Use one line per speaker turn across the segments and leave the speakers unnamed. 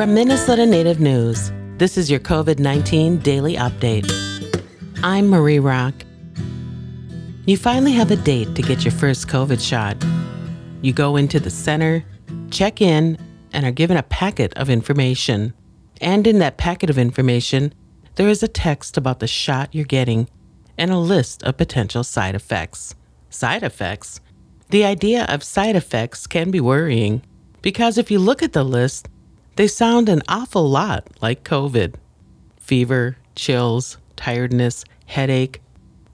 From Minnesota Native News, this is your COVID 19 daily update. I'm Marie Rock. You finally have a date to get your first COVID shot. You go into the center, check in, and are given a packet of information. And in that packet of information, there is a text about the shot you're getting and a list of potential side effects. Side effects? The idea of side effects can be worrying because if you look at the list, they sound an awful lot like COVID fever, chills, tiredness, headache.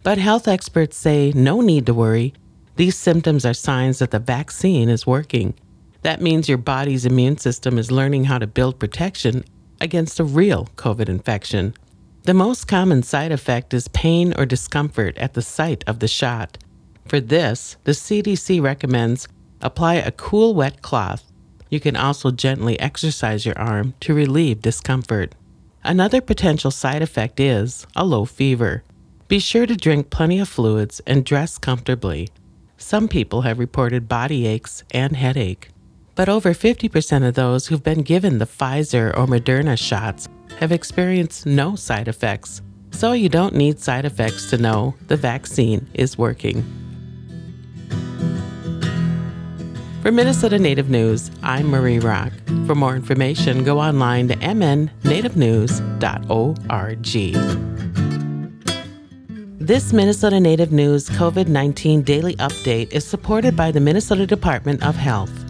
But health experts say no need to worry. These symptoms are signs that the vaccine is working. That means your body's immune system is learning how to build protection against a real COVID infection. The most common side effect is pain or discomfort at the site of the shot. For this, the CDC recommends apply a cool wet cloth. You can also gently exercise your arm to relieve discomfort. Another potential side effect is a low fever. Be sure to drink plenty of fluids and dress comfortably. Some people have reported body aches and headache. But over 50% of those who've been given the Pfizer or Moderna shots have experienced no side effects. So you don't need side effects to know the vaccine is working. For Minnesota Native News, I'm Marie Rock. For more information, go online to mnnativenews.org. This Minnesota Native News COVID 19 daily update is supported by the Minnesota Department of Health.